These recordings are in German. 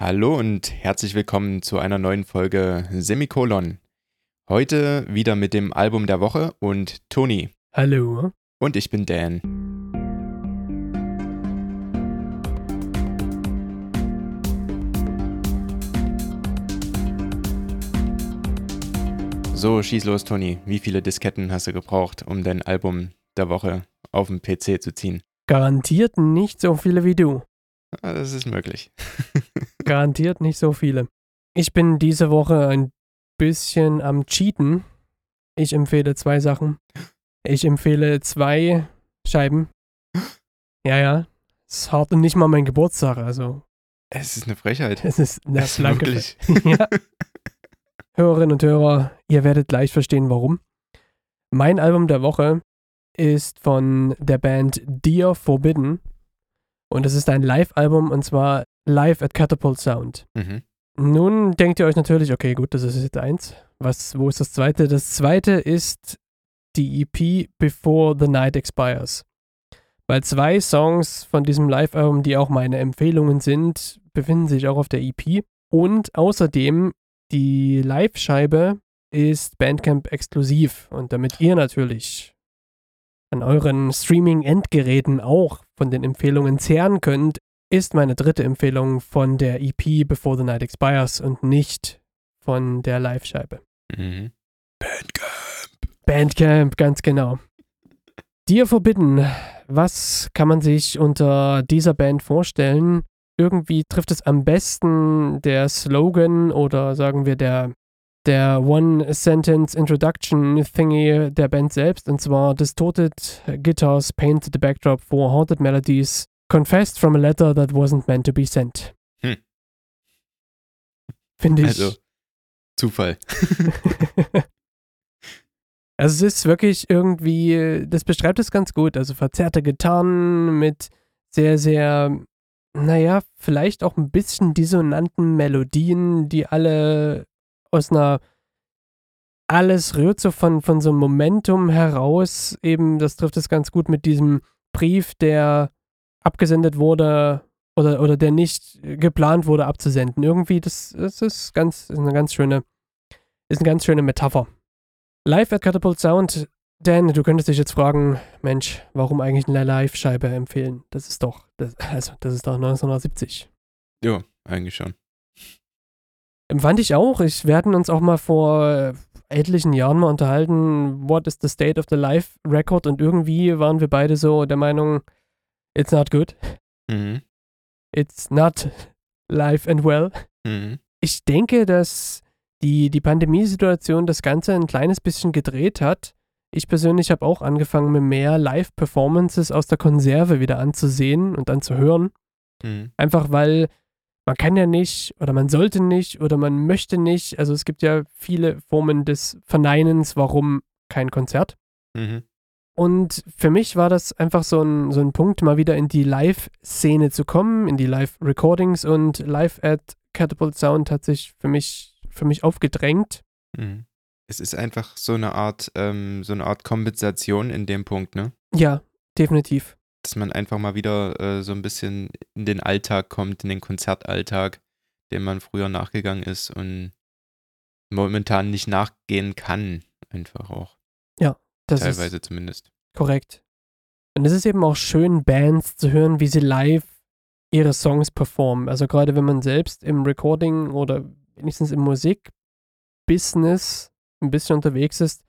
Hallo und herzlich willkommen zu einer neuen Folge Semikolon. Heute wieder mit dem Album der Woche und Toni. Hallo. Und ich bin Dan. So, schieß los, Toni. Wie viele Disketten hast du gebraucht, um dein Album der Woche auf dem PC zu ziehen? Garantiert nicht so viele wie du. Ah, Das ist möglich. Garantiert nicht so viele. Ich bin diese Woche ein bisschen am Cheaten. Ich empfehle zwei Sachen. Ich empfehle zwei Scheiben. Ja, ja. Es ist hart und nicht mal mein Geburtstag, also Es ist eine Frechheit. es ist eine Es blanke wirklich. ja. Hörerinnen und Hörer, ihr werdet gleich verstehen, warum. Mein Album der Woche ist von der Band Dear Forbidden. Und es ist ein Live-Album und zwar Live at Catapult Sound. Mhm. Nun denkt ihr euch natürlich, okay, gut, das ist jetzt eins. Was, wo ist das zweite? Das zweite ist die EP Before the Night Expires. Weil zwei Songs von diesem Live-Album, die auch meine Empfehlungen sind, befinden sich auch auf der EP. Und außerdem, die Live-Scheibe ist Bandcamp exklusiv. Und damit ihr natürlich an euren Streaming-Endgeräten auch von den Empfehlungen zehren könnt, ist meine dritte Empfehlung von der EP Before the Night Expires und nicht von der Live-Scheibe. Mhm. Bandcamp. Bandcamp, ganz genau. Dir Forbidden, was kann man sich unter dieser Band vorstellen? Irgendwie trifft es am besten der Slogan oder sagen wir der, der One-Sentence Introduction Thingy der Band selbst und zwar Distorted Guitars paint the backdrop for haunted melodies confessed from a letter that wasn't meant to be sent. Hm. Finde ich. Also, Zufall. Also es ist wirklich irgendwie, das beschreibt es ganz gut. Also verzerrte Gitarren mit sehr, sehr, naja, vielleicht auch ein bisschen dissonanten Melodien, die alle aus einer, alles rührt so von, von so einem Momentum heraus. Eben, das trifft es ganz gut mit diesem Brief, der abgesendet wurde oder, oder der nicht geplant wurde abzusenden. Irgendwie, das, das ist ganz, ist eine ganz schöne, ist eine ganz schöne Metapher. Live at Catapult Sound. Dan, du könntest dich jetzt fragen, Mensch, warum eigentlich eine Live-Scheibe empfehlen? Das ist doch, das, also, das ist doch 1970. Ja, eigentlich schon. Empfand ich auch. Ich, wir hatten uns auch mal vor äh, etlichen Jahren mal unterhalten, what is the state of the live record? Und irgendwie waren wir beide so der Meinung, it's not good. Mhm. It's not live and well. Mhm. Ich denke, dass die, die Pandemiesituation das Ganze ein kleines bisschen gedreht hat. Ich persönlich habe auch angefangen, mir mehr Live-Performances aus der Konserve wieder anzusehen und anzuhören. Mhm. Einfach weil man kann ja nicht oder man sollte nicht oder man möchte nicht. Also es gibt ja viele Formen des Verneinens, warum kein Konzert. Mhm. Und für mich war das einfach so ein, so ein Punkt, mal wieder in die Live-Szene zu kommen, in die Live-Recordings und Live at Catapult Sound hat sich für mich, für mich aufgedrängt. Mhm. Es ist einfach so eine Art, ähm, so eine Art Kompensation in dem Punkt, ne? Ja, definitiv. Dass man einfach mal wieder äh, so ein bisschen in den Alltag kommt, in den Konzertalltag, dem man früher nachgegangen ist und momentan nicht nachgehen kann. Einfach auch. Das teilweise ist zumindest. korrekt. Und es ist eben auch schön, Bands zu hören, wie sie live ihre Songs performen. Also gerade wenn man selbst im Recording oder wenigstens im Musikbusiness ein bisschen unterwegs ist,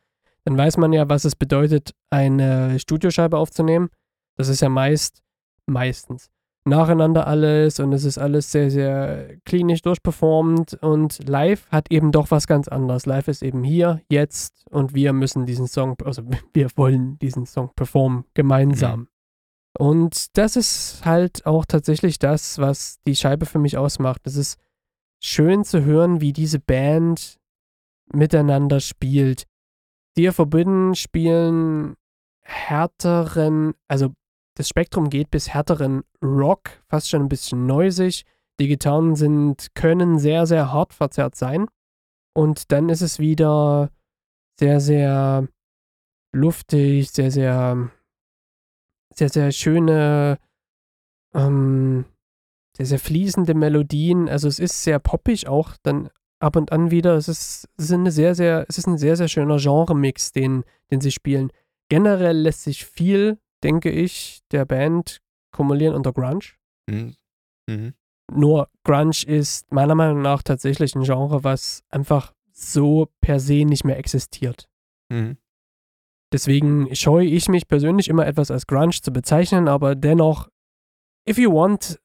dann weiß man ja, was es bedeutet, eine Studioscheibe aufzunehmen. Das ist ja meist, meistens, nacheinander alles und es ist alles sehr, sehr klinisch durchperformt und live hat eben doch was ganz anderes. Live ist eben hier, jetzt und wir müssen diesen Song, also wir wollen diesen Song performen, gemeinsam. Und das ist halt auch tatsächlich das, was die Scheibe für mich ausmacht. Es ist schön zu hören, wie diese Band miteinander spielt. Dear Forbidden spielen härteren, also das Spektrum geht bis härteren Rock, fast schon ein bisschen noisig. Die Gitarren sind, können sehr, sehr hart verzerrt sein. Und dann ist es wieder sehr, sehr luftig, sehr, sehr, sehr, sehr schöne, ähm, sehr, sehr fließende Melodien. Also es ist sehr poppig auch dann ab und an wieder. Es ist, es ist, eine sehr, sehr, es ist ein sehr, sehr schöner Genre-Mix, den, den sie spielen. Generell lässt sich viel, denke ich, der Band kumulieren unter Grunge. Mhm. Mhm. Nur Grunge ist meiner Meinung nach tatsächlich ein Genre, was einfach so per se nicht mehr existiert. Mhm. Deswegen scheue ich mich persönlich immer etwas als Grunge zu bezeichnen, aber dennoch, if you want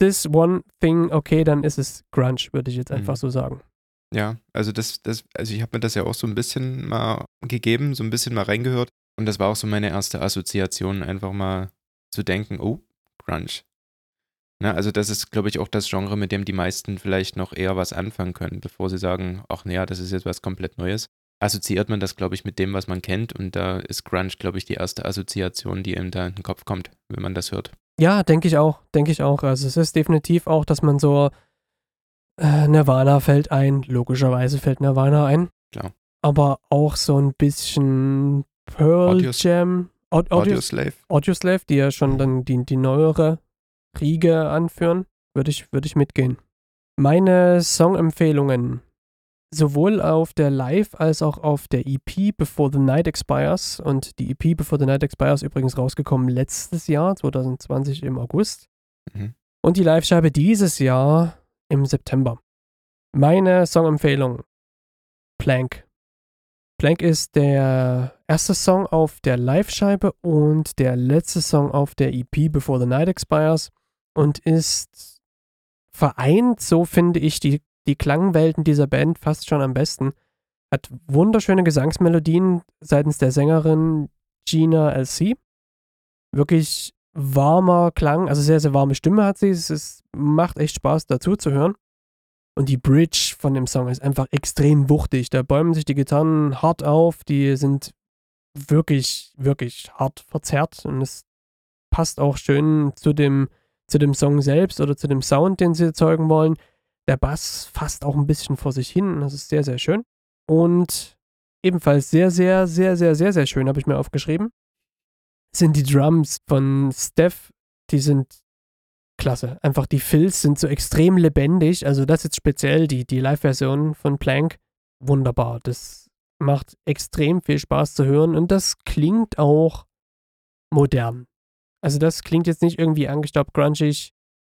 this one thing, okay, dann ist es Grunge, würde ich jetzt einfach Mhm. so sagen. Ja, also das, das, also ich habe mir das ja auch so ein bisschen mal gegeben, so ein bisschen mal reingehört. Und das war auch so meine erste Assoziation, einfach mal zu denken, oh, Grunge. Na, also das ist, glaube ich, auch das Genre, mit dem die meisten vielleicht noch eher was anfangen können, bevor sie sagen, ach naja, das ist jetzt was komplett Neues. Assoziiert man das, glaube ich, mit dem, was man kennt. Und da ist Grunge, glaube ich, die erste Assoziation, die einem da in den Kopf kommt, wenn man das hört. Ja, denke ich auch, denke ich auch. Also es ist definitiv auch, dass man so äh, Nirvana fällt ein, logischerweise fällt Nirvana ein. Klar. Aber auch so ein bisschen Pearl Audios- Jam, Aud Audio, Audioslave. Audioslave, die ja schon dann die, die neuere Riege anführen, würde ich, würde ich mitgehen. Meine Songempfehlungen, sowohl auf der Live- als auch auf der EP Before the Night Expires. Und die EP Before the Night Expires übrigens rausgekommen letztes Jahr, 2020 im August. Mhm. Und die Live-Scheibe dieses Jahr im September. Meine Songempfehlung: Plank. Plank ist der erste Song auf der Live-Scheibe und der letzte Song auf der EP Before the Night Expires und ist vereint, so finde ich, die, die Klangwelten dieser Band fast schon am besten. Hat wunderschöne Gesangsmelodien seitens der Sängerin Gina LC. Wirklich warmer Klang, also sehr, sehr warme Stimme hat sie. Es ist, macht echt Spaß dazu zu hören. Und die Bridge von dem Song ist einfach extrem wuchtig. Da bäumen sich die Gitarren hart auf. Die sind wirklich, wirklich hart verzerrt. Und es passt auch schön zu dem, zu dem Song selbst oder zu dem Sound, den sie erzeugen wollen. Der Bass fasst auch ein bisschen vor sich hin. Das ist sehr, sehr schön. Und ebenfalls sehr, sehr, sehr, sehr, sehr, sehr schön, habe ich mir aufgeschrieben, sind die Drums von Steph. Die sind klasse. Einfach die Fills sind so extrem lebendig. Also das jetzt speziell, die, die Live-Version von Plank, wunderbar. Das macht extrem viel Spaß zu hören und das klingt auch modern. Also das klingt jetzt nicht irgendwie angestaubt, grungig.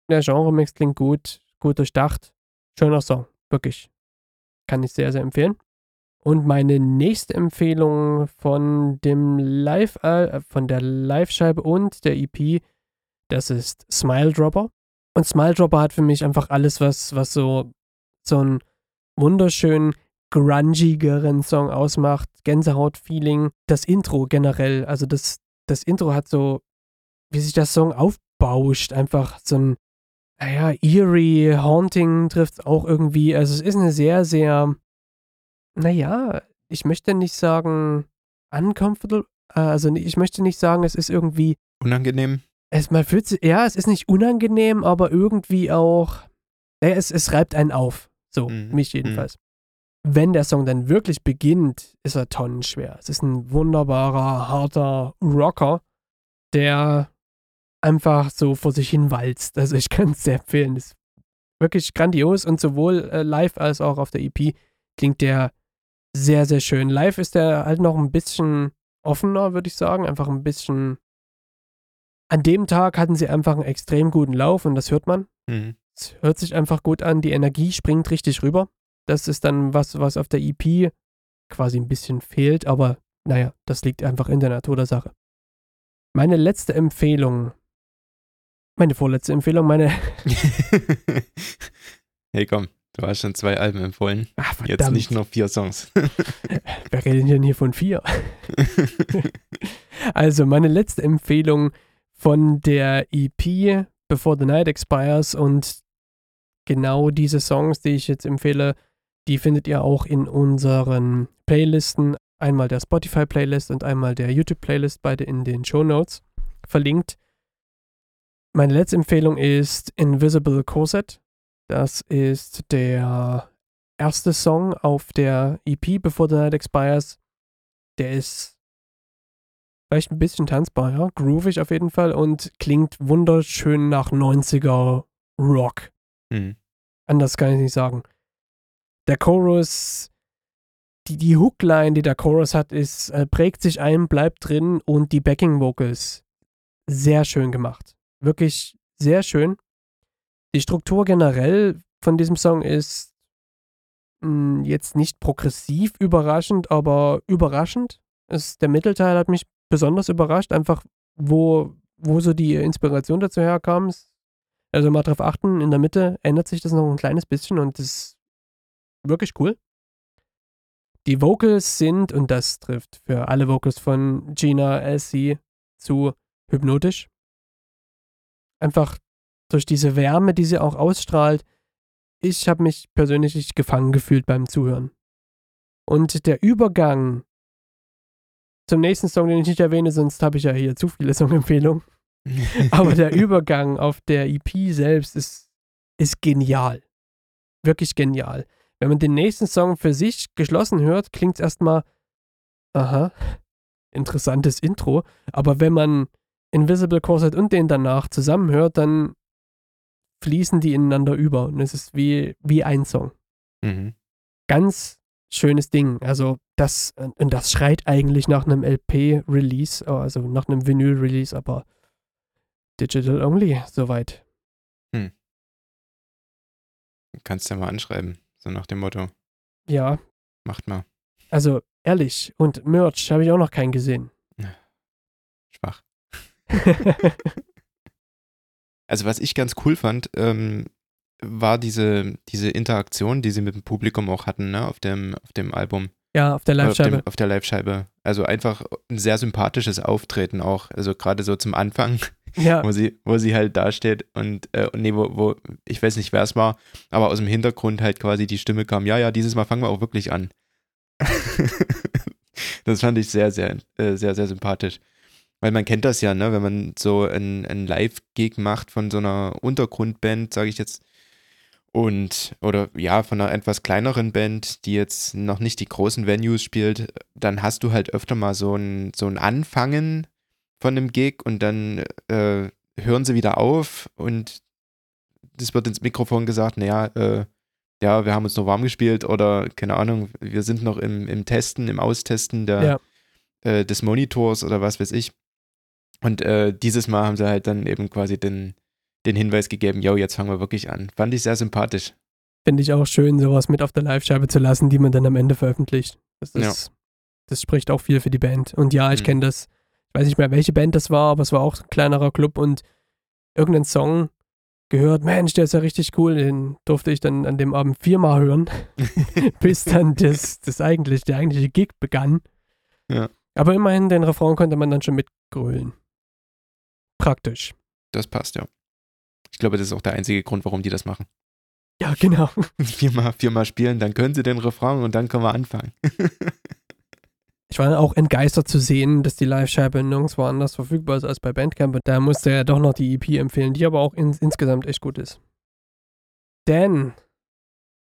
Der Genre-Mix klingt gut, gut durchdacht. Schöner Song, wirklich. Kann ich sehr, sehr empfehlen. Und meine nächste Empfehlung von dem Live, äh, von der Live-Scheibe und der EP, das ist Smile Dropper. Und Smile Dropper hat für mich einfach alles, was, was so, so einen wunderschönen, grungigeren Song ausmacht. Gänsehaut-Feeling. Das Intro generell, also das, das Intro hat so, wie sich der Song aufbauscht, einfach so ein, naja, eerie, haunting trifft es auch irgendwie. Also es ist eine sehr, sehr, naja, ich möchte nicht sagen uncomfortable, äh, also ich möchte nicht sagen, es ist irgendwie Unangenehm. Es, man fühlt sich, ja, es ist nicht unangenehm, aber irgendwie auch, naja, es, es reibt einen auf. So, Mhm. mich jedenfalls. Wenn der Song dann wirklich beginnt, ist er tonnenschwer. Es ist ein wunderbarer, harter Rocker, der einfach so vor sich hin walzt. Also ich kann es sehr empfehlen. Ist wirklich grandios und sowohl äh, live als auch auf der EP klingt der sehr, sehr schön. Live ist der halt noch ein bisschen offener, würde ich sagen. Einfach ein bisschen an dem Tag hatten sie einfach einen extrem guten Lauf und das hört man. Mhm. Es hört sich einfach gut an. Die Energie springt richtig rüber. Das ist dann was, was auf der EP quasi ein bisschen fehlt, aber naja, das liegt einfach in der Natur der Sache. Meine letzte Empfehlung, meine vorletzte Empfehlung, meine. hey komm, du hast schon zwei Alben empfohlen. Ach, Jetzt verdammt, nicht nur vier Songs. wer redet denn hier von vier? Also, meine letzte Empfehlung von der EP Before the Night Expires und genau diese Songs, die ich jetzt empfehle, die findet ihr auch in unseren Playlisten. Einmal der Spotify-Playlist und einmal der YouTube-Playlist, beide in den Show Notes verlinkt. Meine letzte Empfehlung ist Invisible Corset. Das ist der erste Song auf der EP Before the Night Expires. Der ist vielleicht ein bisschen tanzbar, ja, groovig auf jeden Fall und klingt wunderschön nach 90er Rock. Mhm. Anders kann ich nicht sagen. Der Chorus, die, die Hookline, die der Chorus hat, ist, äh, prägt sich ein, bleibt drin und die Backing Vocals sehr schön gemacht. Wirklich sehr schön. Die Struktur generell von diesem Song ist mh, jetzt nicht progressiv überraschend, aber überraschend. Es, der Mittelteil hat mich besonders überrascht, einfach wo, wo so die Inspiration dazu herkam. Also mal drauf achten, in der Mitte ändert sich das noch ein kleines bisschen und das ist wirklich cool. Die Vocals sind, und das trifft für alle Vocals von Gina Elsie zu hypnotisch. Einfach durch diese Wärme, die sie auch ausstrahlt. Ich habe mich persönlich gefangen gefühlt beim Zuhören. Und der Übergang zum nächsten Song, den ich nicht erwähne, sonst habe ich ja hier zu viele Songempfehlungen. Aber der Übergang auf der EP selbst ist, ist genial. Wirklich genial. Wenn man den nächsten Song für sich geschlossen hört, klingt es erstmal, aha, interessantes Intro. Aber wenn man Invisible Corset und den danach zusammenhört, dann fließen die ineinander über. Und es ist wie, wie ein Song. Mhm. Ganz schönes Ding. Also das, und das schreit eigentlich nach einem LP-Release, also nach einem Vinyl-Release, aber digital only, soweit. Hm. Kannst ja mal anschreiben, so nach dem Motto. Ja. Macht mal. Also ehrlich, und Merch habe ich auch noch keinen gesehen. Schwach. also was ich ganz cool fand, ähm, war diese, diese Interaktion, die sie mit dem Publikum auch hatten, ne, auf dem, auf dem Album. Ja, auf der Live-Scheibe. Auf, auf, der Live-Scheibe. Also einfach ein sehr sympathisches Auftreten auch. Also gerade so zum Anfang, ja. wo sie, wo sie halt dasteht und, äh, nee, wo, wo, ich weiß nicht, wer es war, aber aus dem Hintergrund halt quasi die Stimme kam, ja, ja, dieses Mal fangen wir auch wirklich an. das fand ich sehr, sehr, äh, sehr, sehr sympathisch. Weil man kennt das ja, ne, wenn man so ein, ein Live-Gig macht von so einer Untergrundband, sage ich jetzt, und oder ja, von einer etwas kleineren Band, die jetzt noch nicht die großen Venues spielt, dann hast du halt öfter mal so ein, so ein Anfangen von einem Gig und dann äh, hören sie wieder auf und es wird ins Mikrofon gesagt, naja, äh, ja, wir haben uns noch warm gespielt oder keine Ahnung, wir sind noch im, im Testen, im Austesten der, Ja. äh, des Monitors oder was weiß ich. Und äh, dieses Mal haben sie halt dann eben quasi den, den Hinweis gegeben, yo, jetzt fangen wir wirklich an. Fand ich sehr sympathisch. Finde ich auch schön, sowas mit auf der Live-Scheibe zu lassen, die man dann am Ende veröffentlicht. Das, ist, das spricht auch viel für die Band. Und ja, ich Mhm. kenne das. Ich weiß nicht mehr, welche Band das war, aber es war auch ein kleinerer Club und irgendein Song gehört, Mensch, der ist ja richtig cool. Den durfte ich dann an dem Abend viermal hören, bis dann das, das eigentlich, der eigentliche Gig begann. Ja. Aber immerhin, den Refrain konnte man dann schon mitgrölen. Praktisch. Das passt, ja. Ich glaube, das ist auch der einzige Grund, warum die das machen. Ja, genau. viermal, viermal spielen, dann können sie den Refrain und dann können wir anfangen. Ich war auch entgeistert zu sehen, dass die Live-Scheibe nirgendwo anders verfügbar ist als bei Bandcamp. Und da musste er doch noch die EP empfehlen, die aber auch in, insgesamt echt gut ist. Dan,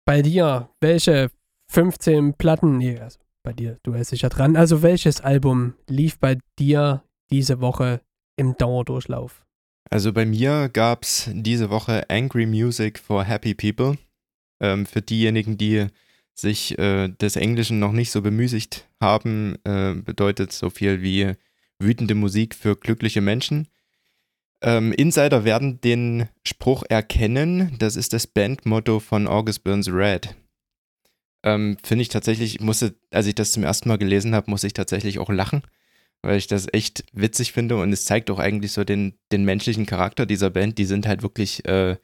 bei dir, welche 15 Platten, nee, also bei dir, du hältst dich ja dran, also welches Album lief bei dir diese Woche im Dauerdurchlauf? Also bei mir gab es diese Woche Angry Music for Happy People. Ähm, für diejenigen, die sich äh, des Englischen noch nicht so bemüßigt haben, äh, bedeutet so viel wie wütende Musik für glückliche Menschen. Ähm, Insider werden den Spruch erkennen. Das ist das Bandmotto von August Burns Red. Ähm, Finde ich tatsächlich, ich musste, als ich das zum ersten Mal gelesen habe, musste ich tatsächlich auch lachen, weil ich das echt witzig finde und es zeigt auch eigentlich so den, den menschlichen Charakter dieser Band. Die sind halt wirklich äh,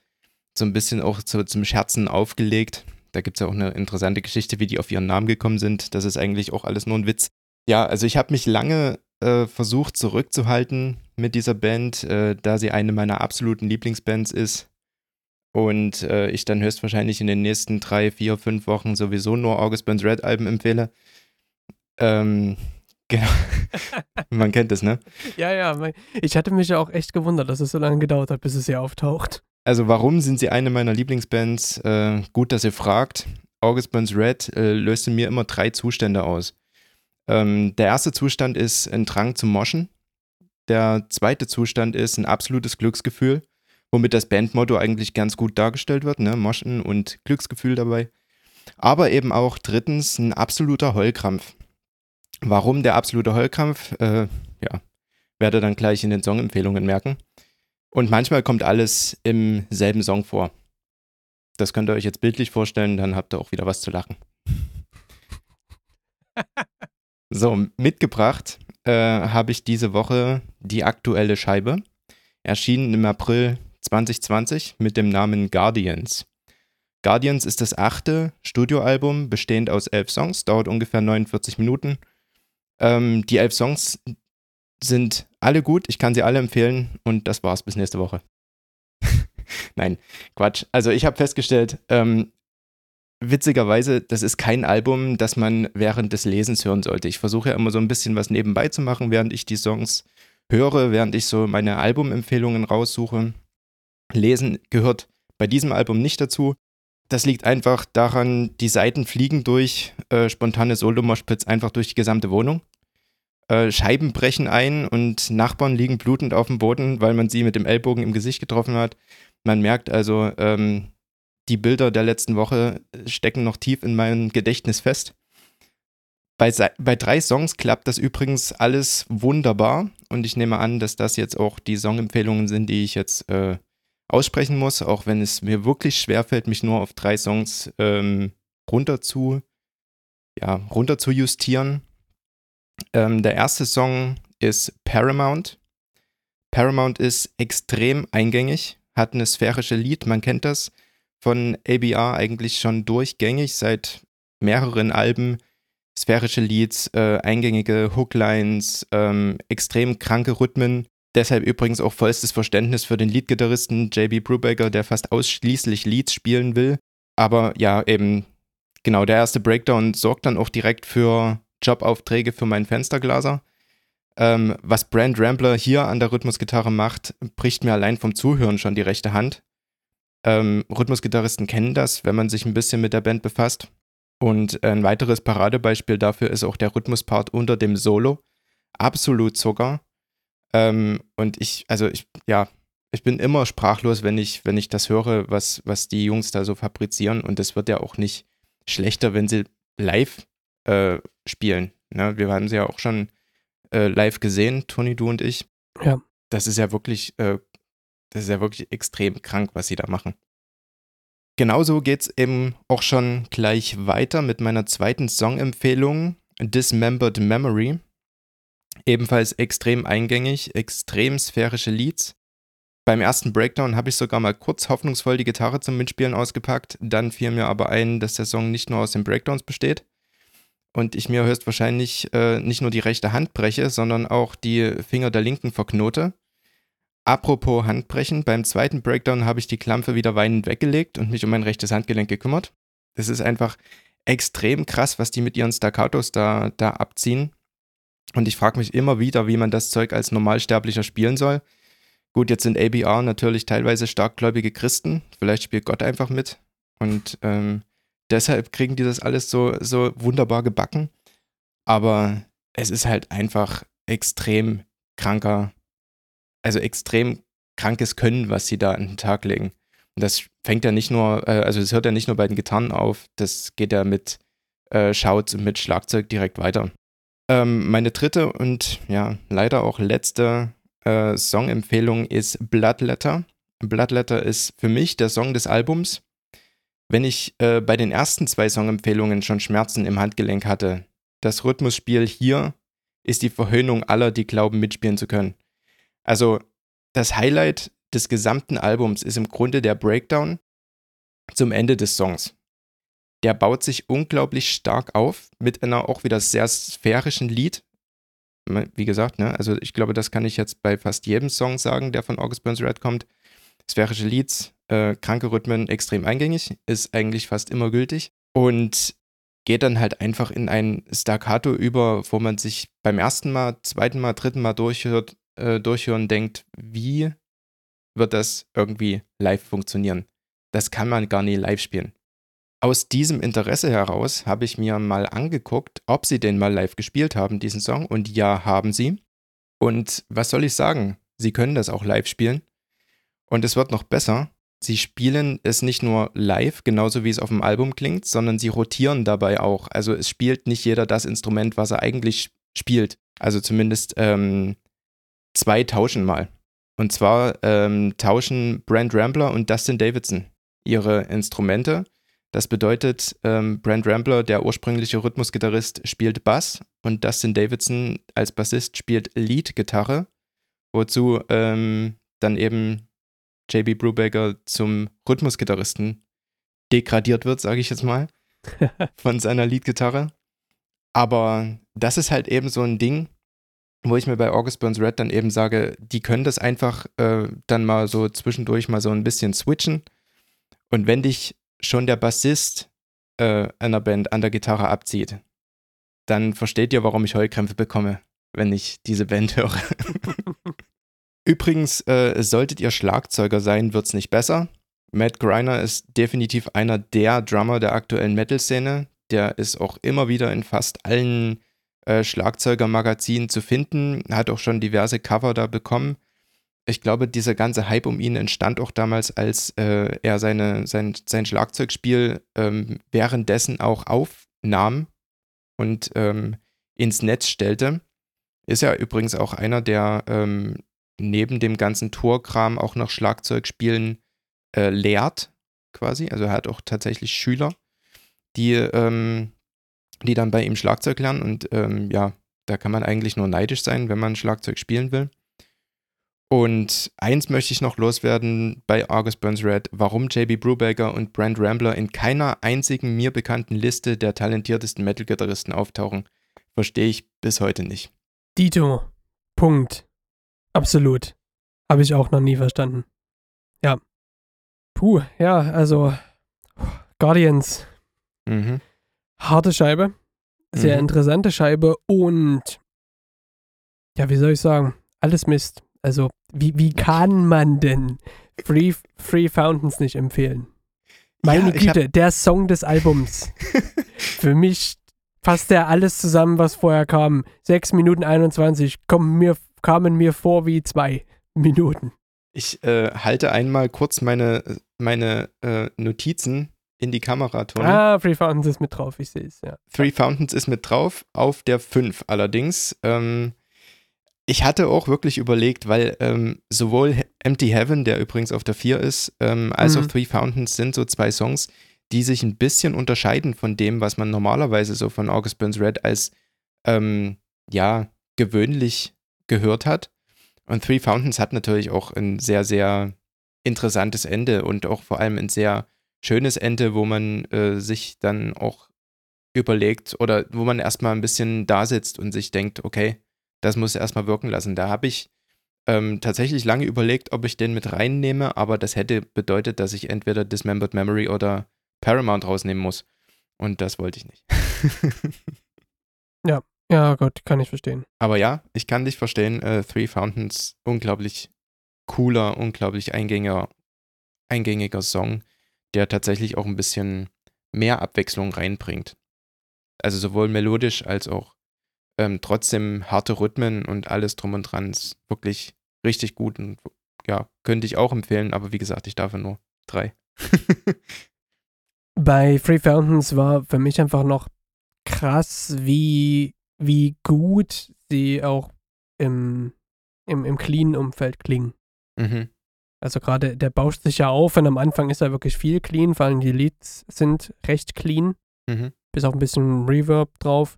so ein bisschen auch so zum Scherzen aufgelegt. Da gibt es ja auch eine interessante Geschichte, wie die auf ihren Namen gekommen sind. Das ist eigentlich auch alles nur ein Witz. Ja, also ich habe mich lange äh, versucht zurückzuhalten mit dieser Band, äh, da sie eine meiner absoluten Lieblingsbands ist. Und äh, ich dann höchstwahrscheinlich in den nächsten drei, vier, fünf Wochen sowieso nur August Burns Red Alben empfehle. Ähm, genau. Man kennt es, ne? Ja, ja, ich hatte mich ja auch echt gewundert, dass es so lange gedauert hat, bis es hier auftaucht. Also warum sind sie eine meiner Lieblingsbands? Äh, gut, dass ihr fragt. August Burns Red äh, löst in mir immer drei Zustände aus. Ähm, der erste Zustand ist ein Drang zum Moschen. Der zweite Zustand ist ein absolutes Glücksgefühl. womit das Bandmotto eigentlich ganz gut dargestellt wird, ne? Moschen und Glücksgefühl dabei. Aber eben auch drittens ein absoluter Heulkrampf. Warum der absolute Heulkrampf? Äh, ja, werde dann gleich in den Songempfehlungen merken. Und manchmal kommt alles im selben Song vor. Das könnt ihr euch jetzt bildlich vorstellen, dann habt ihr auch wieder was zu lachen. so, mitgebracht äh, habe ich diese Woche die aktuelle Scheibe, erschienen im April 2020 mit dem Namen Guardians. Guardians ist das achte Studioalbum, bestehend aus elf Songs, dauert ungefähr 49 Minuten. Ähm, die elf Songs sind alle gut, ich kann sie alle empfehlen und das war's bis nächste Woche. Nein, Quatsch. Also ich habe festgestellt, ähm, witzigerweise, das ist kein Album, das man während des Lesens hören sollte. Ich versuche ja immer so ein bisschen was nebenbei zu machen, während ich die Songs höre, während ich so meine Albumempfehlungen raussuche. Lesen gehört bei diesem Album nicht dazu. Das liegt einfach daran, die Seiten fliegen durch äh, spontane Solo-Moshpits einfach durch die gesamte Wohnung. Äh, Scheiben brechen ein und Nachbarn liegen blutend auf dem Boden, weil man sie mit dem Ellbogen im Gesicht getroffen hat. Man merkt also, ähm, die Bilder der letzten Woche stecken noch tief in meinem Gedächtnis fest. Bei, bei drei Songs klappt das übrigens alles wunderbar und ich nehme an, dass das jetzt auch die Songempfehlungen sind, die ich jetzt äh, aussprechen muss, auch wenn es mir wirklich schwerfällt, mich nur auf drei Songs ähm, runter zu, ja, runter zu justieren. Ähm, der erste Song ist Paramount. Paramount ist extrem eingängig, hat eine sphärische Lied, man kennt das von ABR eigentlich schon durchgängig seit mehreren Alben. Sphärische Leads, äh, eingängige Hooklines, ähm, extrem kranke Rhythmen. Deshalb übrigens auch vollstes Verständnis für den Leadgitarristen JB Brubaker, der fast ausschließlich Leads spielen will. Aber ja, eben genau, der erste Breakdown sorgt dann auch direkt für Jobaufträge für meinen Fensterglaser. Ähm, was Brand Rambler hier an der Rhythmusgitarre macht, bricht mir allein vom Zuhören schon die rechte Hand. Ähm, Rhythmusgitarristen kennen das, wenn man sich ein bisschen mit der Band befasst. Und ein weiteres Paradebeispiel dafür ist auch der Rhythmuspart unter dem Solo. Absolut Zucker. Ähm, und ich, also ich, ja, ich bin immer sprachlos, wenn ich, wenn ich das höre, was, was die Jungs da so fabrizieren. Und es wird ja auch nicht schlechter, wenn sie live äh, spielen. Ne? Wir haben sie ja auch schon äh, live gesehen, Toni, du und ich. Ja. Das ist ja wirklich, äh, das ist ja wirklich extrem krank, was sie da machen. Genauso geht es eben auch schon gleich weiter mit meiner zweiten Songempfehlung, Dismembered Memory. Ebenfalls extrem eingängig, extrem sphärische Leads. Beim ersten Breakdown habe ich sogar mal kurz hoffnungsvoll die Gitarre zum Mitspielen ausgepackt. Dann fiel mir aber ein, dass der Song nicht nur aus den Breakdowns besteht, und ich mir höchstwahrscheinlich äh, nicht nur die rechte Hand breche, sondern auch die Finger der linken verknote. Apropos Handbrechen, beim zweiten Breakdown habe ich die Klampe wieder weinend weggelegt und mich um mein rechtes Handgelenk gekümmert. Es ist einfach extrem krass, was die mit ihren Staccatos da, da abziehen. Und ich frage mich immer wieder, wie man das Zeug als Normalsterblicher spielen soll. Gut, jetzt sind ABR natürlich teilweise starkgläubige Christen. Vielleicht spielt Gott einfach mit. Und ähm, Deshalb kriegen die das alles so, so wunderbar gebacken. Aber es ist halt einfach extrem kranker, also extrem krankes Können, was sie da an den Tag legen. Und das fängt ja nicht nur, äh, also es hört ja nicht nur bei den Gitarren auf, das geht ja mit äh, Shouts und mit Schlagzeug direkt weiter. Ähm, meine dritte und ja, leider auch letzte äh, Songempfehlung ist Bloodletter. Bloodletter ist für mich der Song des Albums wenn ich äh, bei den ersten zwei Songempfehlungen schon Schmerzen im Handgelenk hatte, das Rhythmusspiel hier ist die Verhöhnung aller, die glauben, mitspielen zu können. Also das Highlight des gesamten Albums ist im Grunde der Breakdown zum Ende des Songs. Der baut sich unglaublich stark auf mit einer auch wieder sehr sphärischen Lied. Wie gesagt, ne, also ich glaube, das kann ich jetzt bei fast jedem Song sagen, der von August Burns Red kommt. Sphärische Leads, äh, kranke Rhythmen extrem eingängig, ist eigentlich fast immer gültig und geht dann halt einfach in ein Staccato über, wo man sich beim ersten Mal, zweiten Mal, dritten Mal durchhört, äh, durchhören denkt, wie wird das irgendwie live funktionieren? Das kann man gar nie live spielen. Aus diesem Interesse heraus habe ich mir mal angeguckt, ob sie den mal live gespielt haben, diesen Song. Und ja, haben sie. Und was soll ich sagen? Sie können das auch live spielen. Und es wird noch besser. Sie spielen es nicht nur live, genauso wie es auf dem Album klingt, sondern sie rotieren dabei auch. Also es spielt nicht jeder das Instrument, was er eigentlich spielt. Also zumindest ähm, zwei tauschen mal. Und zwar ähm, tauschen Brent Rambler und Dustin Davidson ihre Instrumente. Das bedeutet, ähm, Brent Rambler, der ursprüngliche Rhythmusgitarrist, spielt Bass und Dustin Davidson als Bassist spielt Lead-Gitarre, wozu ähm, dann eben JB Brubaker zum Rhythmusgitarristen degradiert wird, sage ich jetzt mal, von seiner Lead-Gitarre. Aber das ist halt eben so ein Ding, wo ich mir bei August Burns Red dann eben sage, die können das einfach äh, dann mal so zwischendurch mal so ein bisschen switchen. Und wenn dich schon der Bassist äh, einer Band an der Gitarre abzieht, dann versteht ihr, warum ich Heulkrämpfe bekomme, wenn ich diese Band höre. Übrigens, äh, solltet ihr Schlagzeuger sein, wird es nicht besser. Matt Greiner ist definitiv einer der Drummer der aktuellen Metal-Szene. Der ist auch immer wieder in fast allen äh, Schlagzeugermagazinen zu finden, hat auch schon diverse Cover da bekommen. Ich glaube, dieser ganze Hype um ihn entstand auch damals, als äh, er seine, sein, sein Schlagzeugspiel ähm, währenddessen auch aufnahm und ähm, ins Netz stellte. Ist ja übrigens auch einer, der ähm, neben dem ganzen Tourkram auch noch Schlagzeugspielen äh, lehrt, quasi. Also er hat auch tatsächlich Schüler, die ähm, die dann bei ihm Schlagzeug lernen. Und ähm, ja, da kann man eigentlich nur neidisch sein, wenn man Schlagzeug spielen will. Und eins möchte ich noch loswerden bei August Burns Red, warum JB Brubaker und Brent Rambler in keiner einzigen mir bekannten Liste der talentiertesten Metal-Gitarristen auftauchen, verstehe ich bis heute nicht. Dito. Punkt. Absolut. Habe ich auch noch nie verstanden. Ja. Puh, ja, also Guardians. Mhm harte Scheibe, sehr mhm. interessante Scheibe und ja, wie soll ich sagen, alles Mist. Also, wie, wie kann man denn Free, Free Fountains nicht empfehlen? Meine ja, Güte, der Song des Albums. Für mich fasst der alles zusammen, was vorher kam. 6 Minuten 21 kommen mir, kamen mir vor wie zwei Minuten. Ich äh, halte einmal kurz meine, meine äh, Notizen in die Kamera, Tony. Ah, Three Fountains ist mit drauf, ich sehe es, ja. Three Fountains ist mit drauf, auf der 5 allerdings. Ähm, ich hatte auch wirklich überlegt, weil ähm, sowohl Empty Heaven, der übrigens auf der 4 ist, ähm, als mhm. auch Three Fountains sind so zwei Songs, die sich ein bisschen unterscheiden von dem, was man normalerweise so von August Burns Red als, ähm, ja, gewöhnlich gehört hat. Und Three Fountains hat natürlich auch ein sehr, sehr interessantes Ende und auch vor allem ein sehr schönes Ende, wo man äh, sich dann auch überlegt oder wo man erstmal ein bisschen da sitzt und sich denkt, okay, das muss erstmal wirken lassen. Da habe ich ähm, tatsächlich lange überlegt, ob ich den mit reinnehme, aber das hätte bedeutet, dass ich entweder Dismembered Memory oder Paramount rausnehmen muss. Und das wollte ich nicht. ja, ja, Gott, kann ich verstehen. Aber ja, ich kann dich verstehen. Äh, Three Fountains, unglaublich cooler, unglaublich eingängiger, eingängiger Song der tatsächlich auch ein bisschen mehr Abwechslung reinbringt. Also sowohl melodisch als auch ähm, trotzdem harte Rhythmen und alles drum und dran ist wirklich richtig gut und ja, könnte ich auch empfehlen, aber wie gesagt, ich darf nur drei. Bei Free Fountains war für mich einfach noch krass, wie, wie gut sie auch im, im, im clean-Umfeld klingen. Mhm. Also gerade, der bauscht sich ja auf und am Anfang ist er wirklich viel clean, vor allem die Leads sind recht clean. Mhm. Bis auf ein bisschen Reverb drauf.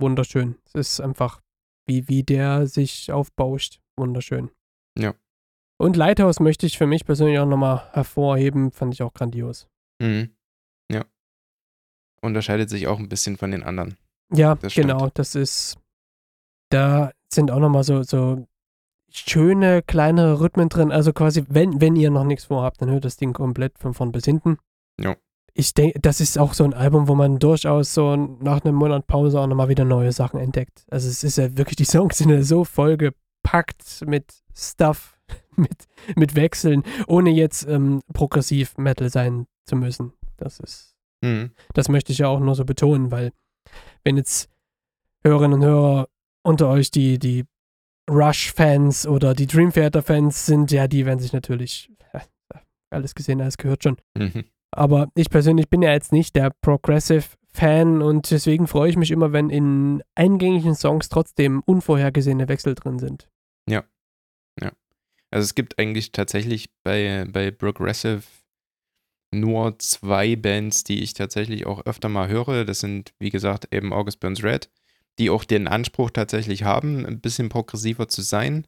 Wunderschön. Es ist einfach, wie, wie der sich aufbauscht. Wunderschön. Ja. Und Lighthouse möchte ich für mich persönlich auch nochmal hervorheben, fand ich auch grandios. Mhm. Ja. Unterscheidet sich auch ein bisschen von den anderen. Ja, das genau. Das ist, da sind auch nochmal so, so schöne, kleinere Rhythmen drin. Also quasi, wenn, wenn ihr noch nichts vorhabt, dann hört das Ding komplett von vorn bis hinten. Ja. Ich denke, das ist auch so ein Album, wo man durchaus so nach einem Monat Pause auch nochmal wieder neue Sachen entdeckt. Also es ist ja wirklich, die Songs sind ja so vollgepackt mit Stuff, mit, mit Wechseln, ohne jetzt ähm, progressiv Metal sein zu müssen. Das ist, mhm. das möchte ich ja auch nur so betonen, weil wenn jetzt Hörerinnen und Hörer unter euch, die, die Rush-Fans oder die Dream Theater-Fans sind, ja, die werden sich natürlich alles gesehen, alles gehört schon. Mhm. Aber ich persönlich bin ja jetzt nicht der Progressive-Fan und deswegen freue ich mich immer, wenn in eingängigen Songs trotzdem unvorhergesehene Wechsel drin sind. Also es gibt eigentlich tatsächlich bei, bei Progressive nur zwei Bands, die ich tatsächlich auch öfter mal höre. Das sind, wie gesagt, eben August Burns Red, die auch den Anspruch tatsächlich haben, ein bisschen progressiver zu sein.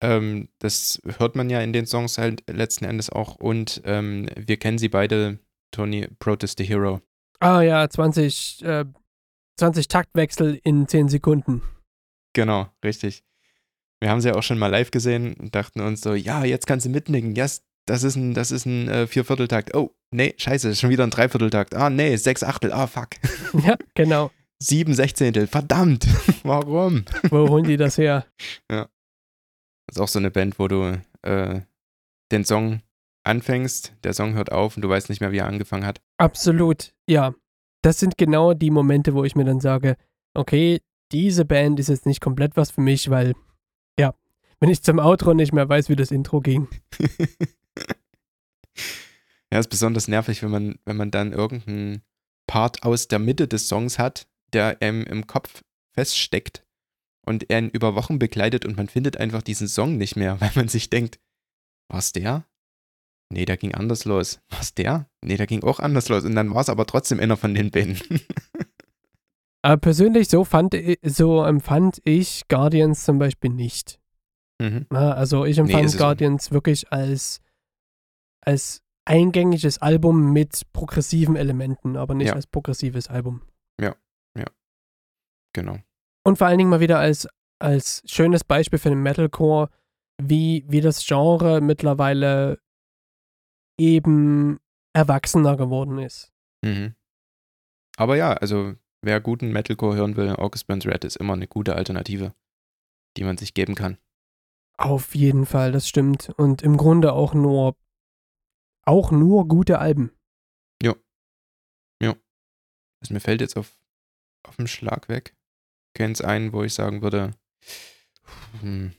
Ähm, das hört man ja in den Songs halt letzten Endes auch. Und ähm, wir kennen sie beide, Tony Protest the Hero. Ah ja, 20, äh, 20 Taktwechsel in 10 Sekunden. Genau, richtig. Wir haben sie ja auch schon mal live gesehen und dachten uns so, ja, jetzt kannst du mitnicken. Yes, das ist ein, das ist ein äh, Viervierteltakt. Oh, nee, scheiße, schon wieder ein Dreivierteltakt. Ah, nee, sechs Achtel. Ah, fuck. Ja, genau. Sieben Sechzehntel. Verdammt. Warum? Wo holen die das her? Das ist auch so eine Band, wo du äh, den Song anfängst, der Song hört auf und du weißt nicht mehr, wie er angefangen hat. Absolut, ja. Das sind genau die Momente, wo ich mir dann sage, okay, diese Band ist jetzt nicht komplett was für mich, weil, ja, wenn ich zum Outro nicht mehr weiß, wie das Intro ging. ja, ist besonders nervig, wenn man, wenn man dann irgendeinen Part aus der Mitte des Songs hat, der einem im Kopf feststeckt und er ihn über Wochen begleitet und man findet einfach diesen Song nicht mehr, weil man sich denkt, war's der? Nee, der ging anders los. War's der? Nee, der ging auch anders los. Und dann war es aber trotzdem einer von den beiden. Aber persönlich so fand so empfand ich Guardians zum Beispiel nicht. mhm. Ja, also ich Nee, empfand auch Guardians wirklich als, als eingängiges Album mit progressiven Elementen, aber nicht Ja. als progressives Album. Genau. Und vor allen Dingen mal wieder als, als schönes Beispiel für den Metalcore, wie, wie das Genre mittlerweile eben erwachsener geworden ist. Mhm. Aber ja, also wer guten Metalcore hören will, August Burns Red ist immer eine gute Alternative, die man sich geben kann. Auf jeden Fall, das stimmt. Und im Grunde auch nur, auch nur gute Alben. Also mir fällt jetzt auf, auf den Schlag weg. Keins einen, wo ich sagen würde, hm,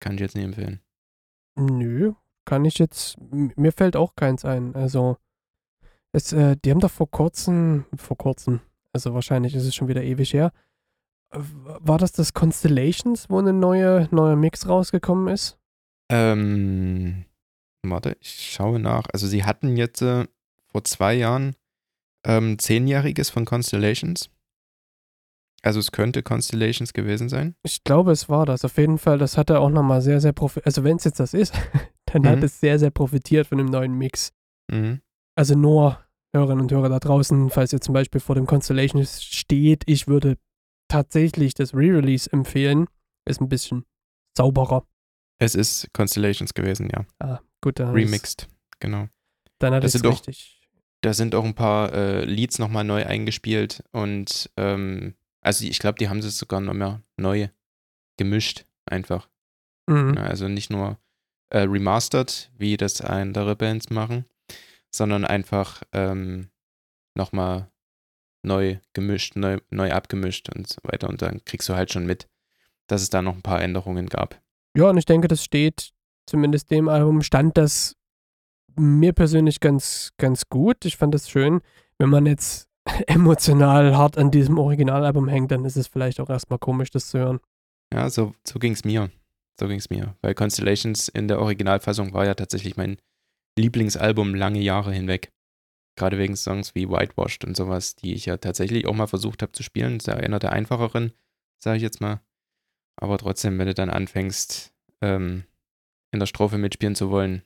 kann ich jetzt nicht empfehlen. Nö, kann ich jetzt, mir fällt auch keins ein. Also, es, äh, die haben doch vor kurzem, vor kurzem, also wahrscheinlich ist es schon wieder ewig her, war das das Constellations, wo ein neue, neuer Mix rausgekommen ist? Ähm, warte, ich schaue nach. Also sie hatten jetzt äh, vor zwei Jahren ähm, zehnjähriges von Constellations. Also es könnte Constellations gewesen sein. Ich glaube, es war das. Auf jeden Fall, das hat er auch nochmal sehr, sehr profitiert. Also, wenn es jetzt das ist, dann hat Mhm. es sehr, sehr profitiert von dem neuen Mix. Mhm. Also nur Hörerinnen und Hörer da draußen, falls ihr zum Beispiel vor dem Constellation steht, ich würde tatsächlich das Re-Release empfehlen. Ist ein bisschen sauberer. Es ist Constellations gewesen, ja. Ah, gut, dann hat es- Remixed, genau. Dann hat Das es richtig. Da sind auch ein paar äh, Leads nochmal neu eingespielt und ähm, also ich glaube, die haben sie sogar noch mehr neu gemischt, einfach. Mhm. Also nicht nur äh, remastered, wie das andere Bands machen, sondern einfach ähm, nochmal neu gemischt, neu, neu abgemischt und so weiter. Und dann kriegst du halt schon mit, dass es da noch ein paar Änderungen gab. Ja, und ich denke, das steht zumindest dem Album, stand das mir persönlich ganz, ganz gut. Ich fand das schön. Wenn man jetzt emotional hart an diesem Originalalbum hängt, dann ist es vielleicht auch erstmal komisch, das zu hören. Ja, so, so ging es mir. So ging es mir. Weil Constellations in der Originalfassung war ja tatsächlich mein Lieblingsalbum lange Jahre hinweg. Gerade wegen Songs wie Whitewashed und sowas, die ich ja tatsächlich auch mal versucht habe zu spielen. Das einer der einfacheren, sage ich jetzt mal. Aber trotzdem, wenn du dann anfängst, ähm, in der Strophe mitspielen zu wollen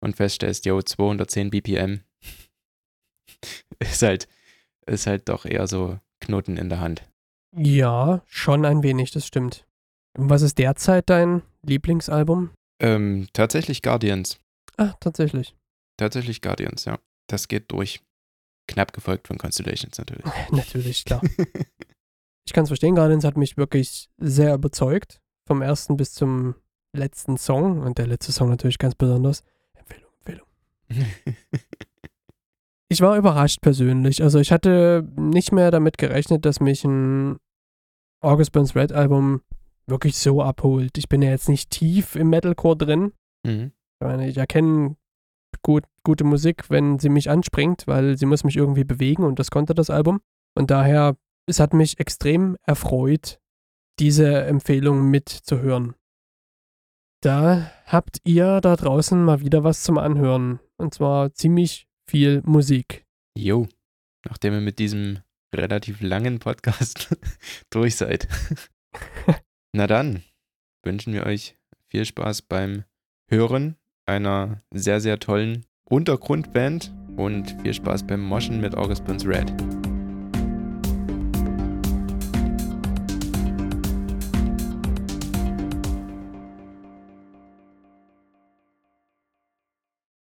und feststellst, yo, 210 BPM, ist halt, ist halt doch eher so Knoten in der Hand. Ja, schon ein wenig, das stimmt. Was ist derzeit dein Lieblingsalbum? Ähm, tatsächlich Guardians. Ah, tatsächlich. Tatsächlich Guardians, ja. Das geht durch. Knapp gefolgt von Constellations natürlich. Natürlich, klar. Ich kann es verstehen, Guardians hat mich wirklich sehr überzeugt. Vom ersten bis zum letzten Song. Und der letzte Song natürlich ganz besonders. Empfehlung, Empfehlung. Ich war überrascht persönlich. Also ich hatte nicht mehr damit gerechnet, dass mich ein August Burns Red Album wirklich so abholt. Ich bin ja jetzt nicht tief im Metalcore drin. mhm. Ich meine, ich erkenne gut, gute Musik, wenn sie mich anspringt, weil sie muss mich irgendwie bewegen und das konnte das Album. Und daher, es hat mich extrem erfreut, diese Empfehlung mitzuhören. Da habt ihr da draußen mal wieder was zum Anhören. Und zwar ziemlich viel Musik. Jo, nachdem ihr mit diesem relativ langen Podcast durch seid. Na dann, wünschen wir euch viel Spaß beim Hören einer sehr, sehr tollen Untergrundband und viel Spaß beim Moschen mit August Burns Red.